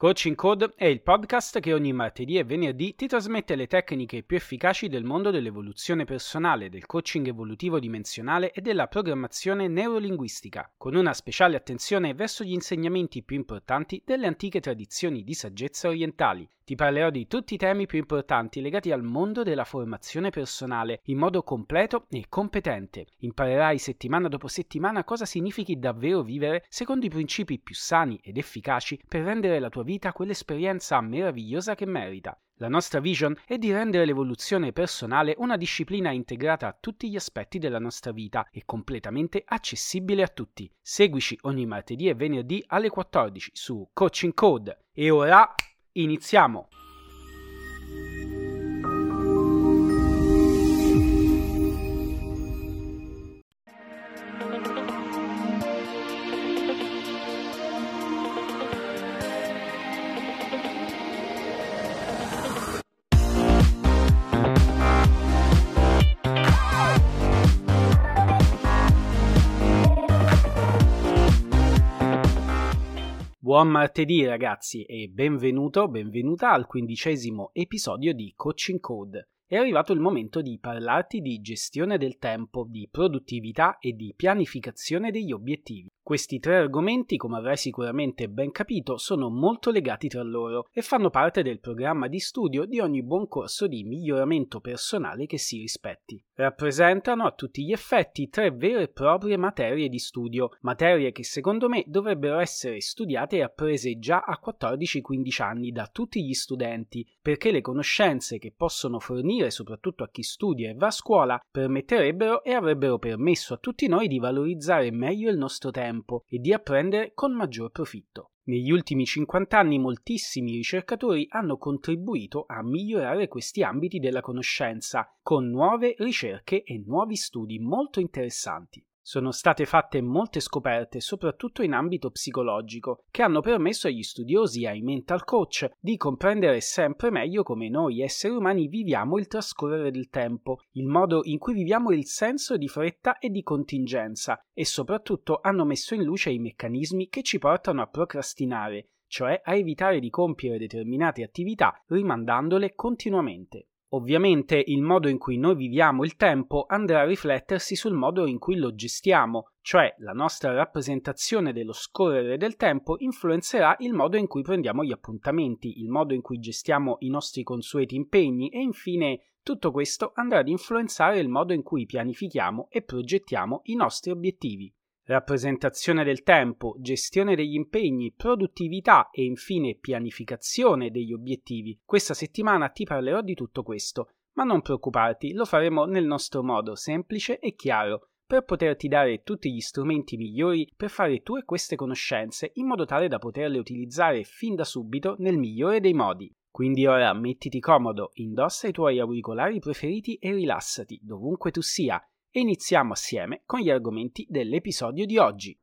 Coaching Code è il podcast che ogni martedì e venerdì ti trasmette le tecniche più efficaci del mondo dell'evoluzione personale, del coaching evolutivo dimensionale e della programmazione neurolinguistica, con una speciale attenzione verso gli insegnamenti più importanti delle antiche tradizioni di saggezza orientali. Ti parlerò di tutti i temi più importanti legati al mondo della formazione personale in modo completo e competente. Imparerai settimana dopo settimana cosa significhi davvero vivere secondo i principi più sani ed efficaci per rendere la tua vita quell'esperienza meravigliosa che merita. La nostra vision è di rendere l'evoluzione personale una disciplina integrata a tutti gli aspetti della nostra vita e completamente accessibile a tutti. Seguici ogni martedì e venerdì alle 14 su Coaching Code. E ora iniziamo! Buon martedì ragazzi e benvenuto, benvenuta al quindicesimo episodio di Coaching Code. È arrivato il momento di parlarti di gestione del tempo, di produttività e di pianificazione degli obiettivi. Questi tre argomenti, come avrai sicuramente ben capito, sono molto legati tra loro e fanno parte del programma di studio di ogni buon corso di miglioramento personale che si rispetti. Rappresentano a tutti gli effetti tre vere e proprie materie di studio, materie che secondo me dovrebbero essere studiate e apprese già a 14-15 anni da tutti gli studenti, perché le conoscenze che possono fornire soprattutto a chi studia e va a scuola permetterebbero e avrebbero permesso a tutti noi di valorizzare meglio il nostro tempo tempo e di apprendere con maggior profitto. Negli ultimi 50 anni moltissimi ricercatori hanno contribuito a migliorare questi ambiti della conoscenza con nuove ricerche e nuovi studi molto interessanti. Sono state fatte molte scoperte, soprattutto in ambito psicologico, che hanno permesso agli studiosi e ai mental coach di comprendere sempre meglio come noi esseri umani viviamo il trascorrere del tempo, il modo in cui viviamo il senso di fretta e di contingenza e soprattutto hanno messo in luce i meccanismi che ci portano a procrastinare, cioè a evitare di compiere determinate attività rimandandole continuamente. Ovviamente il modo in cui noi viviamo il tempo andrà a riflettersi sul modo in cui lo gestiamo, cioè la nostra rappresentazione dello scorrere del tempo influenzerà il modo in cui prendiamo gli appuntamenti, il modo in cui gestiamo i nostri consueti impegni e infine tutto questo andrà ad influenzare il modo in cui pianifichiamo e progettiamo i nostri obiettivi rappresentazione del tempo, gestione degli impegni, produttività e infine pianificazione degli obiettivi. Questa settimana ti parlerò di tutto questo, ma non preoccuparti, lo faremo nel nostro modo semplice e chiaro, per poterti dare tutti gli strumenti migliori per fare tu e queste conoscenze in modo tale da poterle utilizzare fin da subito nel migliore dei modi. Quindi ora mettiti comodo, indossa i tuoi auricolari preferiti e rilassati dovunque tu sia e iniziamo assieme con gli argomenti dell'episodio di oggi.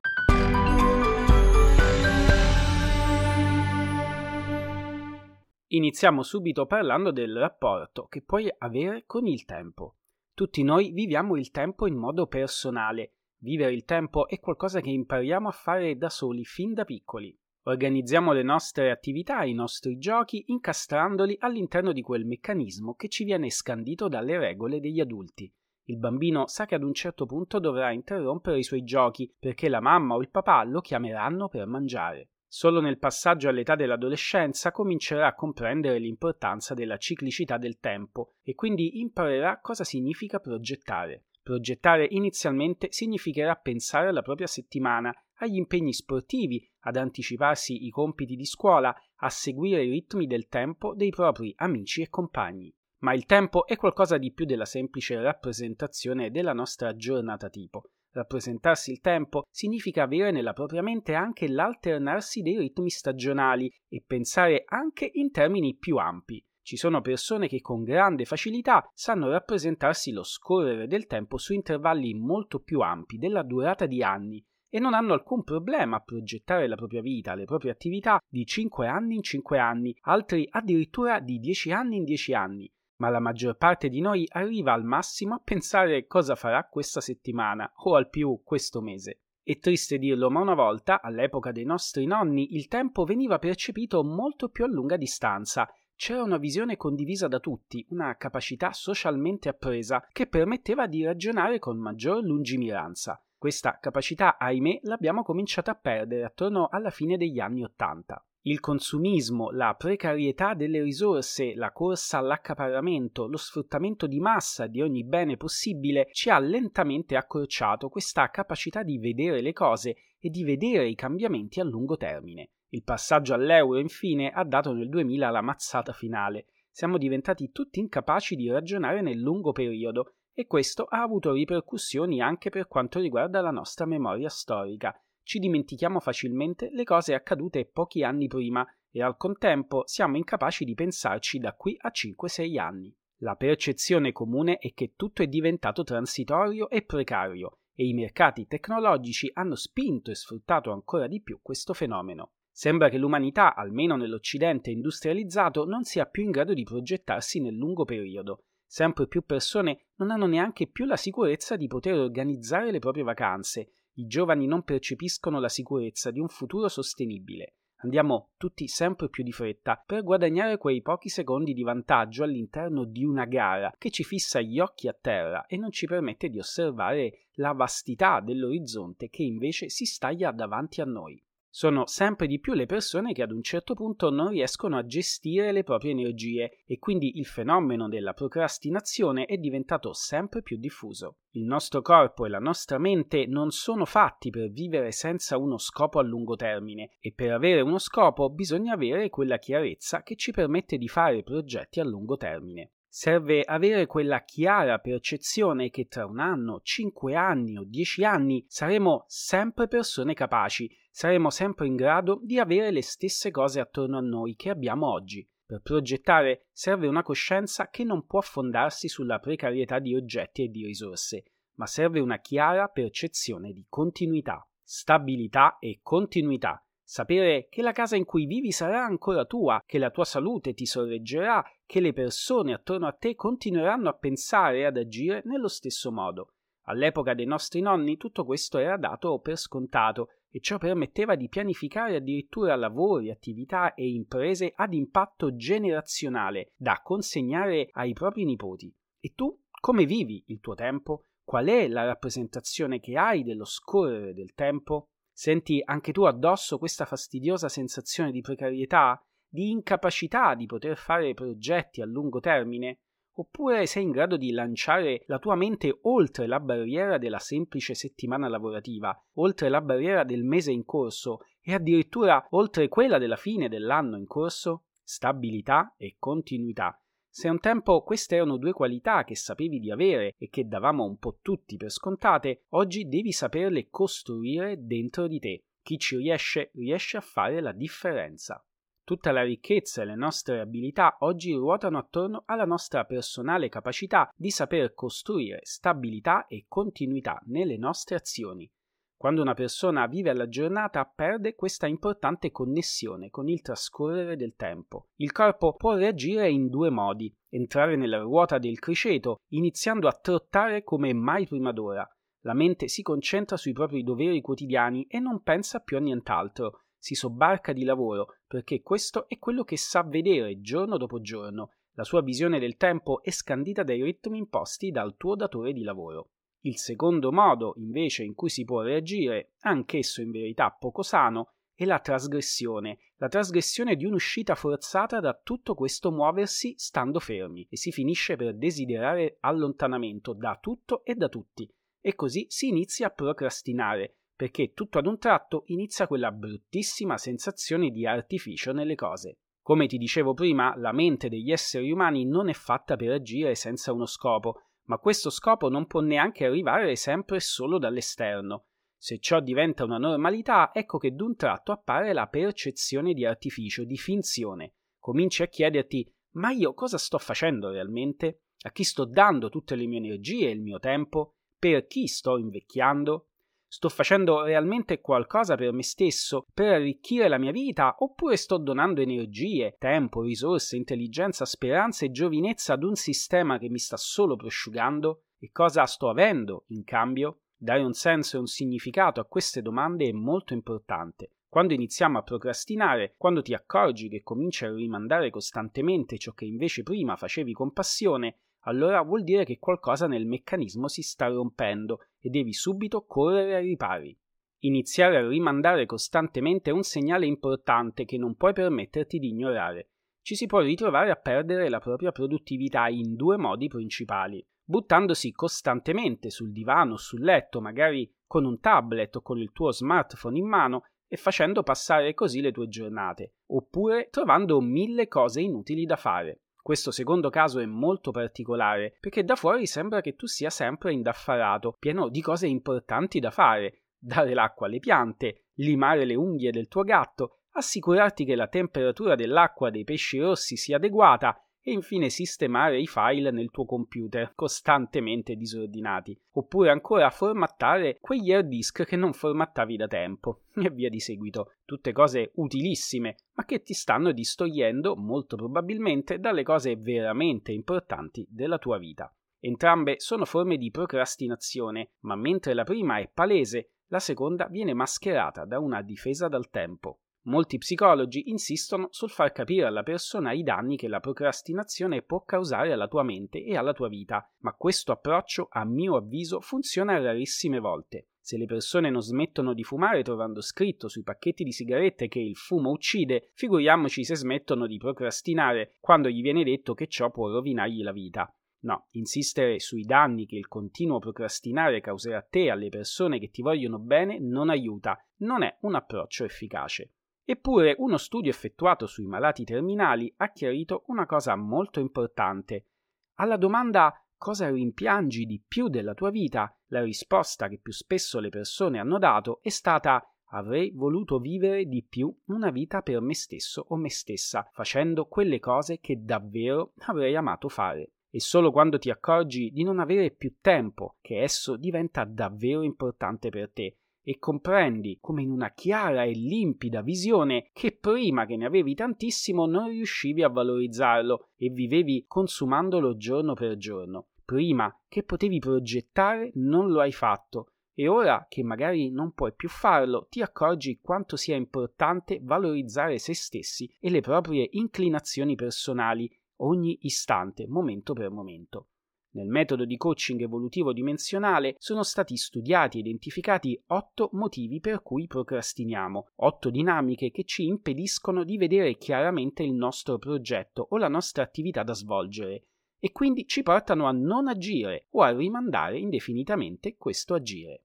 Iniziamo subito parlando del rapporto che puoi avere con il tempo. Tutti noi viviamo il tempo in modo personale. Vivere il tempo è qualcosa che impariamo a fare da soli fin da piccoli. Organizziamo le nostre attività, i nostri giochi, incastrandoli all'interno di quel meccanismo che ci viene scandito dalle regole degli adulti. Il bambino sa che ad un certo punto dovrà interrompere i suoi giochi perché la mamma o il papà lo chiameranno per mangiare. Solo nel passaggio all'età dell'adolescenza comincerà a comprendere l'importanza della ciclicità del tempo e quindi imparerà cosa significa progettare. Progettare inizialmente significherà pensare alla propria settimana, agli impegni sportivi, ad anticiparsi i compiti di scuola, a seguire i ritmi del tempo dei propri amici e compagni ma il tempo è qualcosa di più della semplice rappresentazione della nostra giornata tipo. Rappresentarsi il tempo significa avere nella propria mente anche l'alternarsi dei ritmi stagionali e pensare anche in termini più ampi. Ci sono persone che con grande facilità sanno rappresentarsi lo scorrere del tempo su intervalli molto più ampi, della durata di anni, e non hanno alcun problema a progettare la propria vita, le proprie attività di 5 anni in 5 anni, altri addirittura di 10 anni in 10 anni ma la maggior parte di noi arriva al massimo a pensare cosa farà questa settimana o al più questo mese. È triste dirlo, ma una volta, all'epoca dei nostri nonni, il tempo veniva percepito molto più a lunga distanza. C'era una visione condivisa da tutti, una capacità socialmente appresa che permetteva di ragionare con maggior lungimiranza. Questa capacità, ahimè, l'abbiamo cominciata a perdere attorno alla fine degli anni Ottanta. Il consumismo, la precarietà delle risorse, la corsa all'accaparramento, lo sfruttamento di massa di ogni bene possibile ci ha lentamente accorciato questa capacità di vedere le cose e di vedere i cambiamenti a lungo termine. Il passaggio all'euro, infine, ha dato nel 2000 la mazzata finale. Siamo diventati tutti incapaci di ragionare nel lungo periodo e questo ha avuto ripercussioni anche per quanto riguarda la nostra memoria storica ci dimentichiamo facilmente le cose accadute pochi anni prima e al contempo siamo incapaci di pensarci da qui a 5-6 anni. La percezione comune è che tutto è diventato transitorio e precario e i mercati tecnologici hanno spinto e sfruttato ancora di più questo fenomeno. Sembra che l'umanità, almeno nell'Occidente industrializzato, non sia più in grado di progettarsi nel lungo periodo. Sempre più persone non hanno neanche più la sicurezza di poter organizzare le proprie vacanze i giovani non percepiscono la sicurezza di un futuro sostenibile. Andiamo tutti sempre più di fretta per guadagnare quei pochi secondi di vantaggio all'interno di una gara che ci fissa gli occhi a terra e non ci permette di osservare la vastità dell'orizzonte che invece si staglia davanti a noi. Sono sempre di più le persone che ad un certo punto non riescono a gestire le proprie energie e quindi il fenomeno della procrastinazione è diventato sempre più diffuso. Il nostro corpo e la nostra mente non sono fatti per vivere senza uno scopo a lungo termine e per avere uno scopo bisogna avere quella chiarezza che ci permette di fare progetti a lungo termine. Serve avere quella chiara percezione che tra un anno, cinque anni o dieci anni saremo sempre persone capaci, saremo sempre in grado di avere le stesse cose attorno a noi che abbiamo oggi. Per progettare serve una coscienza che non può fondarsi sulla precarietà di oggetti e di risorse, ma serve una chiara percezione di continuità, stabilità e continuità Sapere che la casa in cui vivi sarà ancora tua, che la tua salute ti sorreggerà, che le persone attorno a te continueranno a pensare e ad agire nello stesso modo. All'epoca dei nostri nonni tutto questo era dato per scontato e ciò permetteva di pianificare addirittura lavori, attività e imprese ad impatto generazionale da consegnare ai propri nipoti. E tu come vivi il tuo tempo? Qual è la rappresentazione che hai dello scorrere del tempo? Senti anche tu addosso questa fastidiosa sensazione di precarietà, di incapacità di poter fare progetti a lungo termine? Oppure sei in grado di lanciare la tua mente oltre la barriera della semplice settimana lavorativa, oltre la barriera del mese in corso e addirittura oltre quella della fine dell'anno in corso? Stabilità e continuità se un tempo queste erano due qualità che sapevi di avere e che davamo un po' tutti per scontate, oggi devi saperle costruire dentro di te. Chi ci riesce riesce a fare la differenza. Tutta la ricchezza e le nostre abilità oggi ruotano attorno alla nostra personale capacità di saper costruire stabilità e continuità nelle nostre azioni. Quando una persona vive alla giornata perde questa importante connessione con il trascorrere del tempo. Il corpo può reagire in due modi, entrare nella ruota del criceto, iniziando a trottare come mai prima d'ora. La mente si concentra sui propri doveri quotidiani e non pensa più a nient'altro, si sobbarca di lavoro, perché questo è quello che sa vedere giorno dopo giorno. La sua visione del tempo è scandita dai ritmi imposti dal tuo datore di lavoro. Il secondo modo, invece, in cui si può reagire, anch'esso in verità poco sano, è la trasgressione, la trasgressione di un'uscita forzata da tutto questo muoversi stando fermi e si finisce per desiderare allontanamento da tutto e da tutti e così si inizia a procrastinare perché tutto ad un tratto inizia quella bruttissima sensazione di artificio nelle cose. Come ti dicevo prima, la mente degli esseri umani non è fatta per agire senza uno scopo, ma questo scopo non può neanche arrivare sempre solo dall'esterno. Se ciò diventa una normalità, ecco che d'un tratto appare la percezione di artificio, di finzione. Cominci a chiederti: ma io cosa sto facendo realmente? A chi sto dando tutte le mie energie e il mio tempo? Per chi sto invecchiando? Sto facendo realmente qualcosa per me stesso, per arricchire la mia vita, oppure sto donando energie, tempo, risorse, intelligenza, speranza e giovinezza ad un sistema che mi sta solo prosciugando? E cosa sto avendo in cambio? Dare un senso e un significato a queste domande è molto importante. Quando iniziamo a procrastinare, quando ti accorgi che cominci a rimandare costantemente ciò che invece prima facevi con passione, allora vuol dire che qualcosa nel meccanismo si sta rompendo e devi subito correre ai ripari. Iniziare a rimandare costantemente è un segnale importante che non puoi permetterti di ignorare. Ci si può ritrovare a perdere la propria produttività in due modi principali buttandosi costantemente sul divano o sul letto, magari con un tablet o con il tuo smartphone in mano e facendo passare così le tue giornate, oppure trovando mille cose inutili da fare. Questo secondo caso è molto particolare perché da fuori sembra che tu sia sempre indaffarato, pieno di cose importanti da fare, dare l'acqua alle piante, limare le unghie del tuo gatto, assicurarti che la temperatura dell'acqua dei pesci rossi sia adeguata e infine sistemare i file nel tuo computer costantemente disordinati, oppure ancora formattare quegli hard disk che non formattavi da tempo, e via di seguito. Tutte cose utilissime, ma che ti stanno distogliendo molto probabilmente dalle cose veramente importanti della tua vita. Entrambe sono forme di procrastinazione, ma mentre la prima è palese, la seconda viene mascherata da una difesa dal tempo. Molti psicologi insistono sul far capire alla persona i danni che la procrastinazione può causare alla tua mente e alla tua vita, ma questo approccio, a mio avviso, funziona rarissime volte. Se le persone non smettono di fumare trovando scritto sui pacchetti di sigarette che il fumo uccide, figuriamoci se smettono di procrastinare quando gli viene detto che ciò può rovinargli la vita. No, insistere sui danni che il continuo procrastinare causerà a te e alle persone che ti vogliono bene non aiuta, non è un approccio efficace. Eppure uno studio effettuato sui malati terminali ha chiarito una cosa molto importante. Alla domanda cosa rimpiangi di più della tua vita, la risposta che più spesso le persone hanno dato è stata avrei voluto vivere di più una vita per me stesso o me stessa, facendo quelle cose che davvero avrei amato fare. E solo quando ti accorgi di non avere più tempo che esso diventa davvero importante per te e comprendi come in una chiara e limpida visione che prima che ne avevi tantissimo non riuscivi a valorizzarlo e vivevi consumandolo giorno per giorno. Prima che potevi progettare non lo hai fatto e ora che magari non puoi più farlo ti accorgi quanto sia importante valorizzare se stessi e le proprie inclinazioni personali ogni istante, momento per momento. Nel metodo di coaching evolutivo dimensionale sono stati studiati e identificati otto motivi per cui procrastiniamo, otto dinamiche che ci impediscono di vedere chiaramente il nostro progetto o la nostra attività da svolgere e quindi ci portano a non agire o a rimandare indefinitamente questo agire.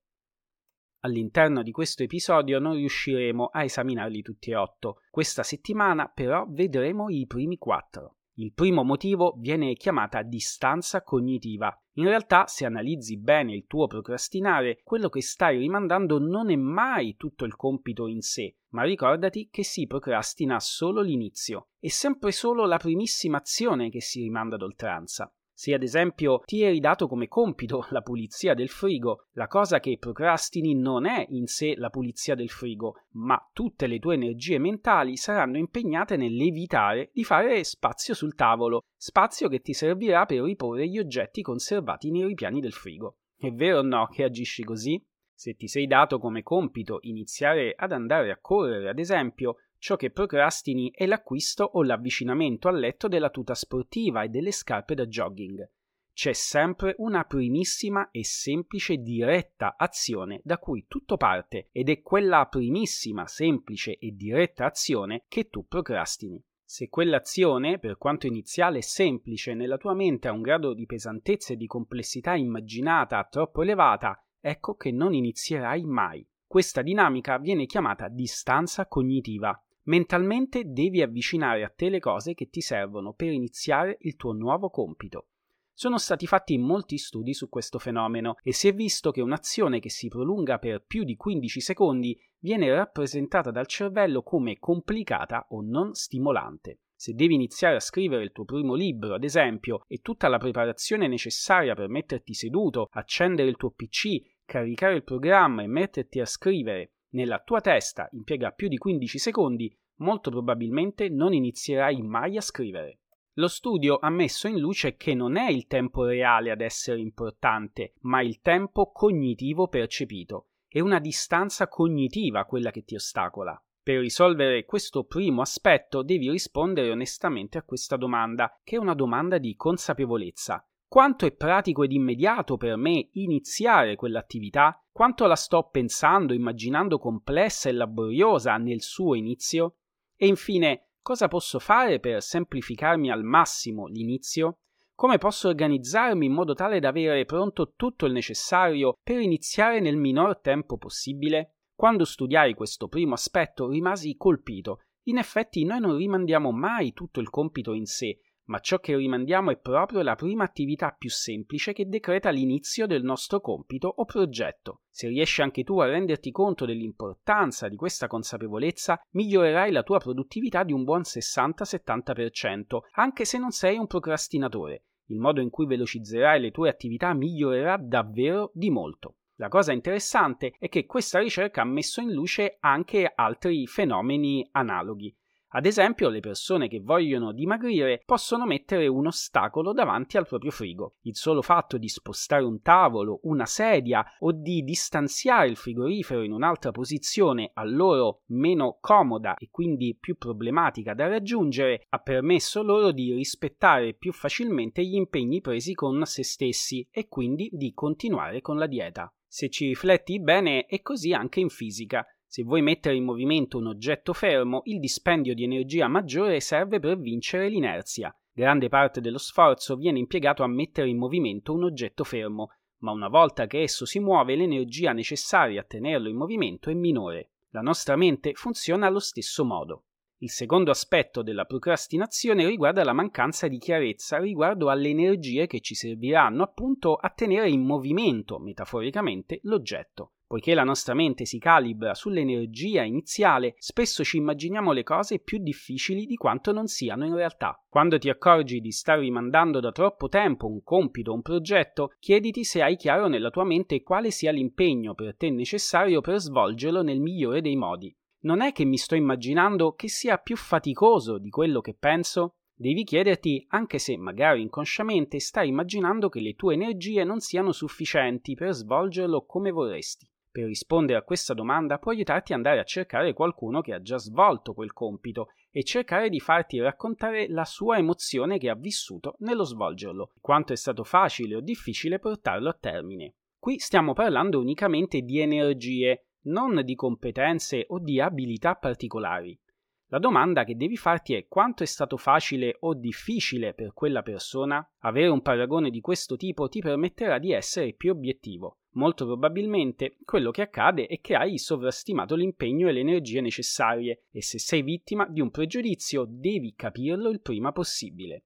All'interno di questo episodio non riusciremo a esaminarli tutti e otto, questa settimana però vedremo i primi quattro. Il primo motivo viene chiamata distanza cognitiva. In realtà, se analizzi bene il tuo procrastinare, quello che stai rimandando non è mai tutto il compito in sé, ma ricordati che si procrastina solo l'inizio. È sempre solo la primissima azione che si rimanda ad oltranza. Se ad esempio ti eri dato come compito la pulizia del frigo, la cosa che procrastini non è in sé la pulizia del frigo, ma tutte le tue energie mentali saranno impegnate nell'evitare di fare spazio sul tavolo, spazio che ti servirà per riporre gli oggetti conservati nei ripiani del frigo. È vero o no che agisci così? Se ti sei dato come compito iniziare ad andare a correre, ad esempio, Ciò che procrastini è l'acquisto o l'avvicinamento al letto della tuta sportiva e delle scarpe da jogging. C'è sempre una primissima e semplice diretta azione da cui tutto parte ed è quella primissima, semplice e diretta azione che tu procrastini. Se quell'azione, per quanto iniziale e semplice, nella tua mente ha un grado di pesantezza e di complessità immaginata troppo elevata, ecco che non inizierai mai. Questa dinamica viene chiamata distanza cognitiva Mentalmente devi avvicinare a te le cose che ti servono per iniziare il tuo nuovo compito. Sono stati fatti molti studi su questo fenomeno e si è visto che un'azione che si prolunga per più di 15 secondi viene rappresentata dal cervello come complicata o non stimolante. Se devi iniziare a scrivere il tuo primo libro, ad esempio, e tutta la preparazione necessaria per metterti seduto, accendere il tuo PC, caricare il programma e metterti a scrivere nella tua testa impiega più di 15 secondi, molto probabilmente non inizierai mai a scrivere. Lo studio ha messo in luce che non è il tempo reale ad essere importante, ma il tempo cognitivo percepito. È una distanza cognitiva quella che ti ostacola. Per risolvere questo primo aspetto devi rispondere onestamente a questa domanda, che è una domanda di consapevolezza. Quanto è pratico ed immediato per me iniziare quell'attività? Quanto la sto pensando, immaginando complessa e laboriosa nel suo inizio? E infine, cosa posso fare per semplificarmi al massimo l'inizio? Come posso organizzarmi in modo tale da avere pronto tutto il necessario per iniziare nel minor tempo possibile? Quando studiai questo primo aspetto rimasi colpito. In effetti noi non rimandiamo mai tutto il compito in sé, ma ciò che rimandiamo è proprio la prima attività più semplice che decreta l'inizio del nostro compito o progetto. Se riesci anche tu a renderti conto dell'importanza di questa consapevolezza, migliorerai la tua produttività di un buon 60-70%, anche se non sei un procrastinatore il modo in cui velocizzerai le tue attività migliorerà davvero di molto. La cosa interessante è che questa ricerca ha messo in luce anche altri fenomeni analoghi. Ad esempio, le persone che vogliono dimagrire possono mettere un ostacolo davanti al proprio frigo. Il solo fatto di spostare un tavolo, una sedia o di distanziare il frigorifero in un'altra posizione a loro meno comoda e quindi più problematica da raggiungere ha permesso loro di rispettare più facilmente gli impegni presi con se stessi e quindi di continuare con la dieta. Se ci rifletti bene, è così anche in fisica. Se vuoi mettere in movimento un oggetto fermo, il dispendio di energia maggiore serve per vincere l'inerzia. Grande parte dello sforzo viene impiegato a mettere in movimento un oggetto fermo, ma una volta che esso si muove l'energia necessaria a tenerlo in movimento è minore. La nostra mente funziona allo stesso modo. Il secondo aspetto della procrastinazione riguarda la mancanza di chiarezza riguardo alle energie che ci serviranno appunto a tenere in movimento, metaforicamente, l'oggetto. Poiché la nostra mente si calibra sull'energia iniziale, spesso ci immaginiamo le cose più difficili di quanto non siano in realtà. Quando ti accorgi di star rimandando da troppo tempo un compito o un progetto, chiediti se hai chiaro nella tua mente quale sia l'impegno per te necessario per svolgerlo nel migliore dei modi. Non è che mi sto immaginando che sia più faticoso di quello che penso? Devi chiederti, anche se magari inconsciamente stai immaginando che le tue energie non siano sufficienti per svolgerlo come vorresti. Per rispondere a questa domanda può aiutarti ad andare a cercare qualcuno che ha già svolto quel compito e cercare di farti raccontare la sua emozione che ha vissuto nello svolgerlo, quanto è stato facile o difficile portarlo a termine. Qui stiamo parlando unicamente di energie, non di competenze o di abilità particolari. La domanda che devi farti è quanto è stato facile o difficile per quella persona? Avere un paragone di questo tipo ti permetterà di essere più obiettivo. Molto probabilmente quello che accade è che hai sovrastimato l'impegno e le energie necessarie e se sei vittima di un pregiudizio devi capirlo il prima possibile.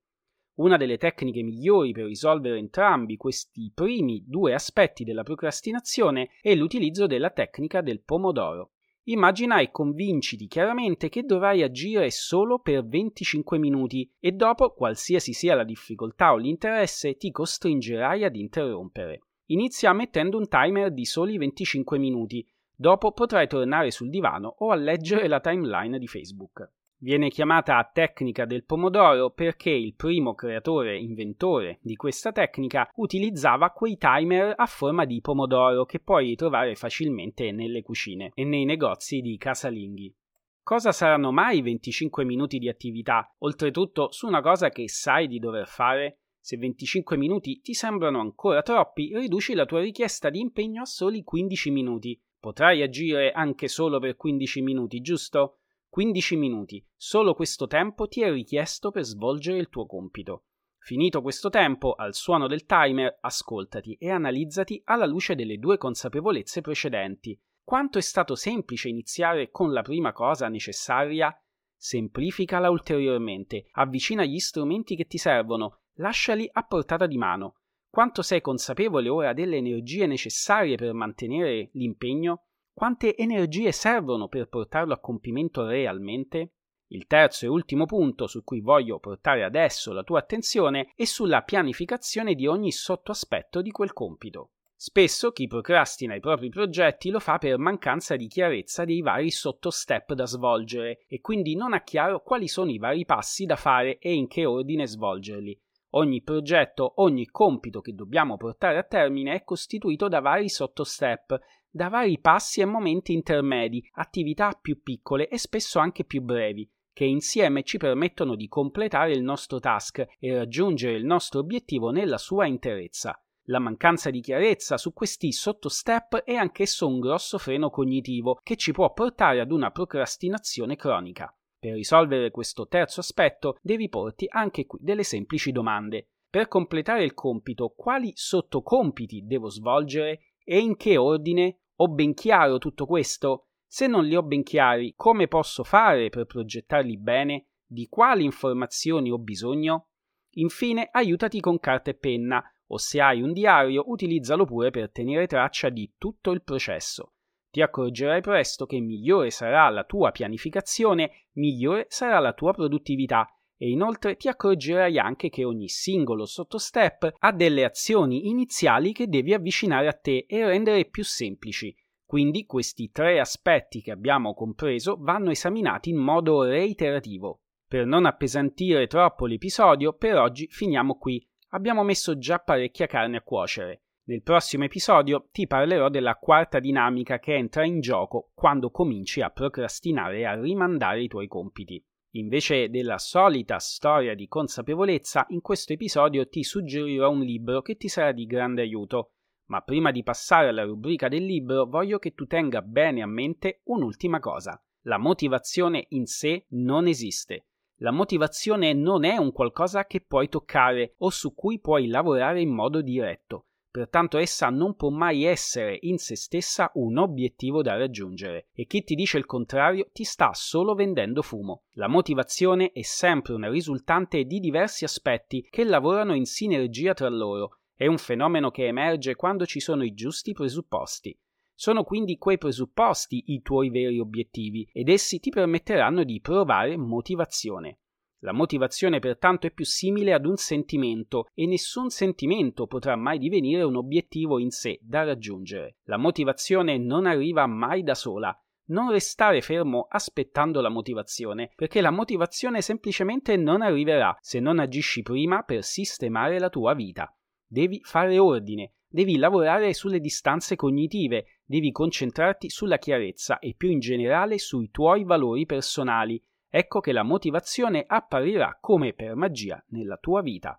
Una delle tecniche migliori per risolvere entrambi questi primi due aspetti della procrastinazione è l'utilizzo della tecnica del pomodoro. Immagina e convinciti chiaramente che dovrai agire solo per 25 minuti e dopo, qualsiasi sia la difficoltà o l'interesse, ti costringerai ad interrompere. Inizia mettendo un timer di soli 25 minuti, dopo potrai tornare sul divano o a leggere la timeline di Facebook. Viene chiamata tecnica del pomodoro perché il primo creatore inventore di questa tecnica utilizzava quei timer a forma di pomodoro che puoi ritrovare facilmente nelle cucine e nei negozi di casalinghi. Cosa saranno mai 25 minuti di attività, oltretutto su una cosa che sai di dover fare? Se 25 minuti ti sembrano ancora troppi, riduci la tua richiesta di impegno a soli 15 minuti. Potrai agire anche solo per 15 minuti, giusto? 15 minuti. Solo questo tempo ti è richiesto per svolgere il tuo compito. Finito questo tempo, al suono del timer, ascoltati e analizzati alla luce delle due consapevolezze precedenti. Quanto è stato semplice iniziare con la prima cosa necessaria? Semplificala ulteriormente, avvicina gli strumenti che ti servono, lasciali a portata di mano. Quanto sei consapevole ora delle energie necessarie per mantenere l'impegno? Quante energie servono per portarlo a compimento realmente? Il terzo e ultimo punto su cui voglio portare adesso la tua attenzione è sulla pianificazione di ogni sottoaspetto di quel compito. Spesso chi procrastina i propri progetti lo fa per mancanza di chiarezza dei vari sottostep da svolgere e quindi non ha chiaro quali sono i vari passi da fare e in che ordine svolgerli. Ogni progetto, ogni compito che dobbiamo portare a termine è costituito da vari sottostep, da vari passi e momenti intermedi, attività più piccole e spesso anche più brevi, che insieme ci permettono di completare il nostro task e raggiungere il nostro obiettivo nella sua interezza. La mancanza di chiarezza su questi sottostep è anch'esso un grosso freno cognitivo che ci può portare ad una procrastinazione cronica. Per risolvere questo terzo aspetto devi porti anche qui delle semplici domande. Per completare il compito, quali sottocompiti devo svolgere e in che ordine? Ho ben chiaro tutto questo? Se non li ho ben chiari, come posso fare per progettarli bene? Di quali informazioni ho bisogno? Infine, aiutati con carta e penna o se hai un diario utilizzalo pure per tenere traccia di tutto il processo. Ti accorgerai presto che migliore sarà la tua pianificazione, migliore sarà la tua produttività e inoltre ti accorgerai anche che ogni singolo sottostep ha delle azioni iniziali che devi avvicinare a te e rendere più semplici. Quindi questi tre aspetti che abbiamo compreso vanno esaminati in modo reiterativo. Per non appesantire troppo l'episodio, per oggi finiamo qui abbiamo messo già parecchia carne a cuocere. Nel prossimo episodio ti parlerò della quarta dinamica che entra in gioco quando cominci a procrastinare e a rimandare i tuoi compiti. Invece della solita storia di consapevolezza, in questo episodio ti suggerirò un libro che ti sarà di grande aiuto. Ma prima di passare alla rubrica del libro, voglio che tu tenga bene a mente un'ultima cosa. La motivazione in sé non esiste. La motivazione non è un qualcosa che puoi toccare o su cui puoi lavorare in modo diretto, pertanto essa non può mai essere in se stessa un obiettivo da raggiungere e chi ti dice il contrario ti sta solo vendendo fumo. La motivazione è sempre una risultante di diversi aspetti che lavorano in sinergia tra loro. È un fenomeno che emerge quando ci sono i giusti presupposti. Sono quindi quei presupposti i tuoi veri obiettivi ed essi ti permetteranno di provare motivazione. La motivazione pertanto è più simile ad un sentimento e nessun sentimento potrà mai divenire un obiettivo in sé da raggiungere. La motivazione non arriva mai da sola. Non restare fermo aspettando la motivazione, perché la motivazione semplicemente non arriverà se non agisci prima per sistemare la tua vita. Devi fare ordine, devi lavorare sulle distanze cognitive, devi concentrarti sulla chiarezza e più in generale sui tuoi valori personali. Ecco che la motivazione apparirà come per magia nella tua vita.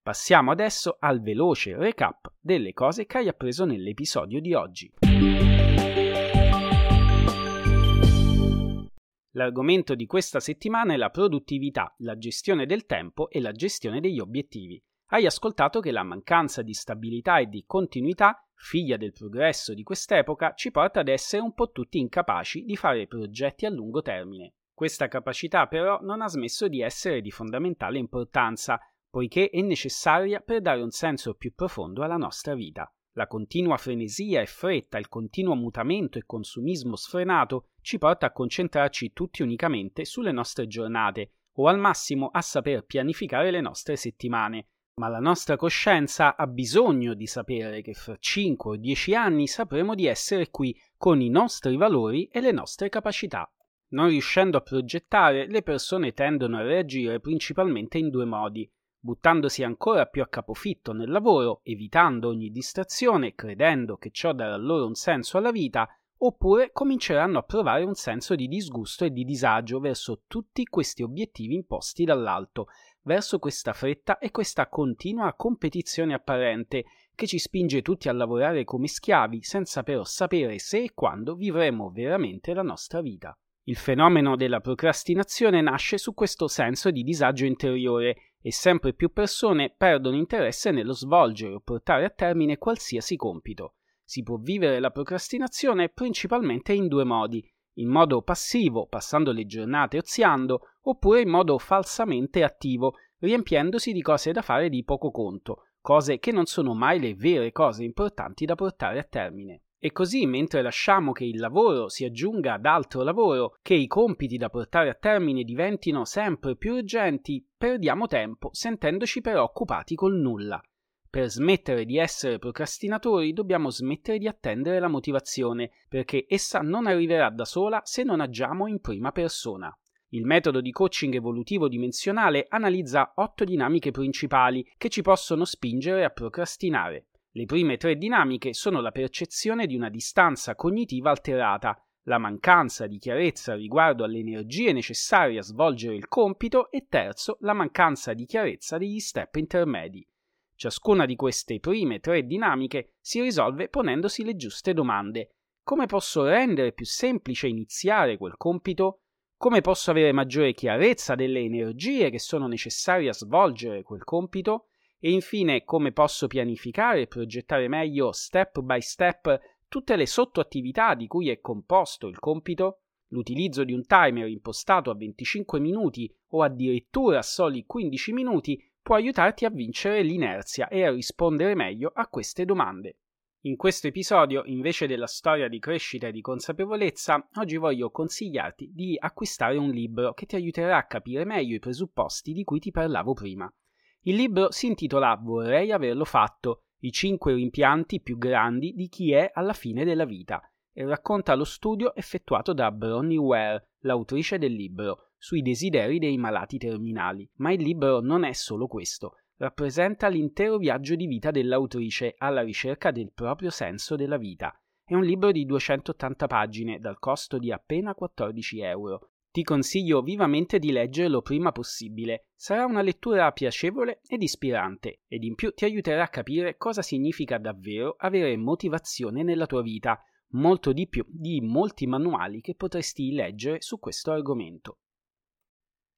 Passiamo adesso al veloce recap delle cose che hai appreso nell'episodio di oggi. L'argomento di questa settimana è la produttività, la gestione del tempo e la gestione degli obiettivi. Hai ascoltato che la mancanza di stabilità e di continuità figlia del progresso di quest'epoca, ci porta ad essere un po' tutti incapaci di fare progetti a lungo termine. Questa capacità però non ha smesso di essere di fondamentale importanza, poiché è necessaria per dare un senso più profondo alla nostra vita. La continua frenesia e fretta, il continuo mutamento e consumismo sfrenato ci porta a concentrarci tutti unicamente sulle nostre giornate o al massimo a saper pianificare le nostre settimane, ma la nostra coscienza ha bisogno di sapere che fra 5 o 10 anni sapremo di essere qui con i nostri valori e le nostre capacità. Non riuscendo a progettare, le persone tendono a reagire principalmente in due modi, buttandosi ancora più a capofitto nel lavoro, evitando ogni distrazione, credendo che ciò darà loro un senso alla vita, oppure cominceranno a provare un senso di disgusto e di disagio verso tutti questi obiettivi imposti dall'alto, verso questa fretta e questa continua competizione apparente che ci spinge tutti a lavorare come schiavi senza però sapere se e quando vivremo veramente la nostra vita. Il fenomeno della procrastinazione nasce su questo senso di disagio interiore e sempre più persone perdono interesse nello svolgere o portare a termine qualsiasi compito. Si può vivere la procrastinazione principalmente in due modi, in modo passivo, passando le giornate oziando, oppure in modo falsamente attivo, riempiendosi di cose da fare di poco conto, cose che non sono mai le vere cose importanti da portare a termine. E così, mentre lasciamo che il lavoro si aggiunga ad altro lavoro, che i compiti da portare a termine diventino sempre più urgenti, perdiamo tempo sentendoci preoccupati col nulla. Per smettere di essere procrastinatori dobbiamo smettere di attendere la motivazione, perché essa non arriverà da sola se non agiamo in prima persona. Il metodo di coaching evolutivo dimensionale analizza otto dinamiche principali che ci possono spingere a procrastinare. Le prime tre dinamiche sono la percezione di una distanza cognitiva alterata, la mancanza di chiarezza riguardo alle energie necessarie a svolgere il compito e terzo, la mancanza di chiarezza degli step intermedi. Ciascuna di queste prime tre dinamiche si risolve ponendosi le giuste domande. Come posso rendere più semplice iniziare quel compito? Come posso avere maggiore chiarezza delle energie che sono necessarie a svolgere quel compito? E infine, come posso pianificare e progettare meglio step by step tutte le sottoattività di cui è composto il compito? L'utilizzo di un timer impostato a 25 minuti o addirittura a soli 15 minuti può aiutarti a vincere l'inerzia e a rispondere meglio a queste domande. In questo episodio, invece della storia di crescita e di consapevolezza, oggi voglio consigliarti di acquistare un libro che ti aiuterà a capire meglio i presupposti di cui ti parlavo prima. Il libro si intitola Vorrei averlo fatto, i cinque rimpianti più grandi di chi è alla fine della vita e racconta lo studio effettuato da Bronnie Ware, l'autrice del libro, sui desideri dei malati terminali. Ma il libro non è solo questo rappresenta l'intero viaggio di vita dell'autrice alla ricerca del proprio senso della vita. È un libro di 280 pagine dal costo di appena 14 euro. Ti consiglio vivamente di leggerlo prima possibile. Sarà una lettura piacevole ed ispirante ed in più ti aiuterà a capire cosa significa davvero avere motivazione nella tua vita, molto di più di molti manuali che potresti leggere su questo argomento.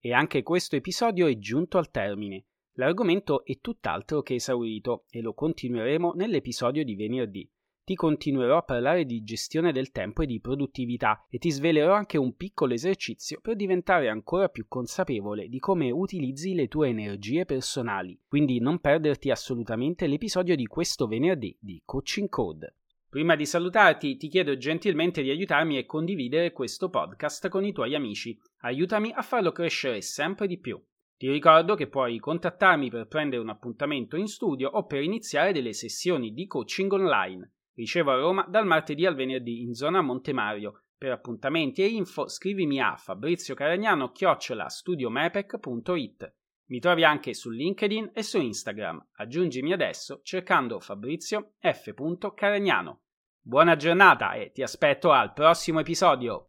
E anche questo episodio è giunto al termine. L'argomento è tutt'altro che esaurito e lo continueremo nell'episodio di venerdì. Ti continuerò a parlare di gestione del tempo e di produttività e ti svelerò anche un piccolo esercizio per diventare ancora più consapevole di come utilizzi le tue energie personali. Quindi non perderti assolutamente l'episodio di questo venerdì di Coaching Code. Prima di salutarti ti chiedo gentilmente di aiutarmi a condividere questo podcast con i tuoi amici. Aiutami a farlo crescere sempre di più. Ti ricordo che puoi contattarmi per prendere un appuntamento in studio o per iniziare delle sessioni di coaching online. Ricevo a Roma dal martedì al venerdì in zona Montemario. Per appuntamenti e info scrivimi a Fabrizio Caragnano chiocciola studiomepec.it. Mi trovi anche su LinkedIn e su Instagram. Aggiungimi adesso cercando Fabrizio F. Caragnano. Buona giornata e ti aspetto al prossimo episodio.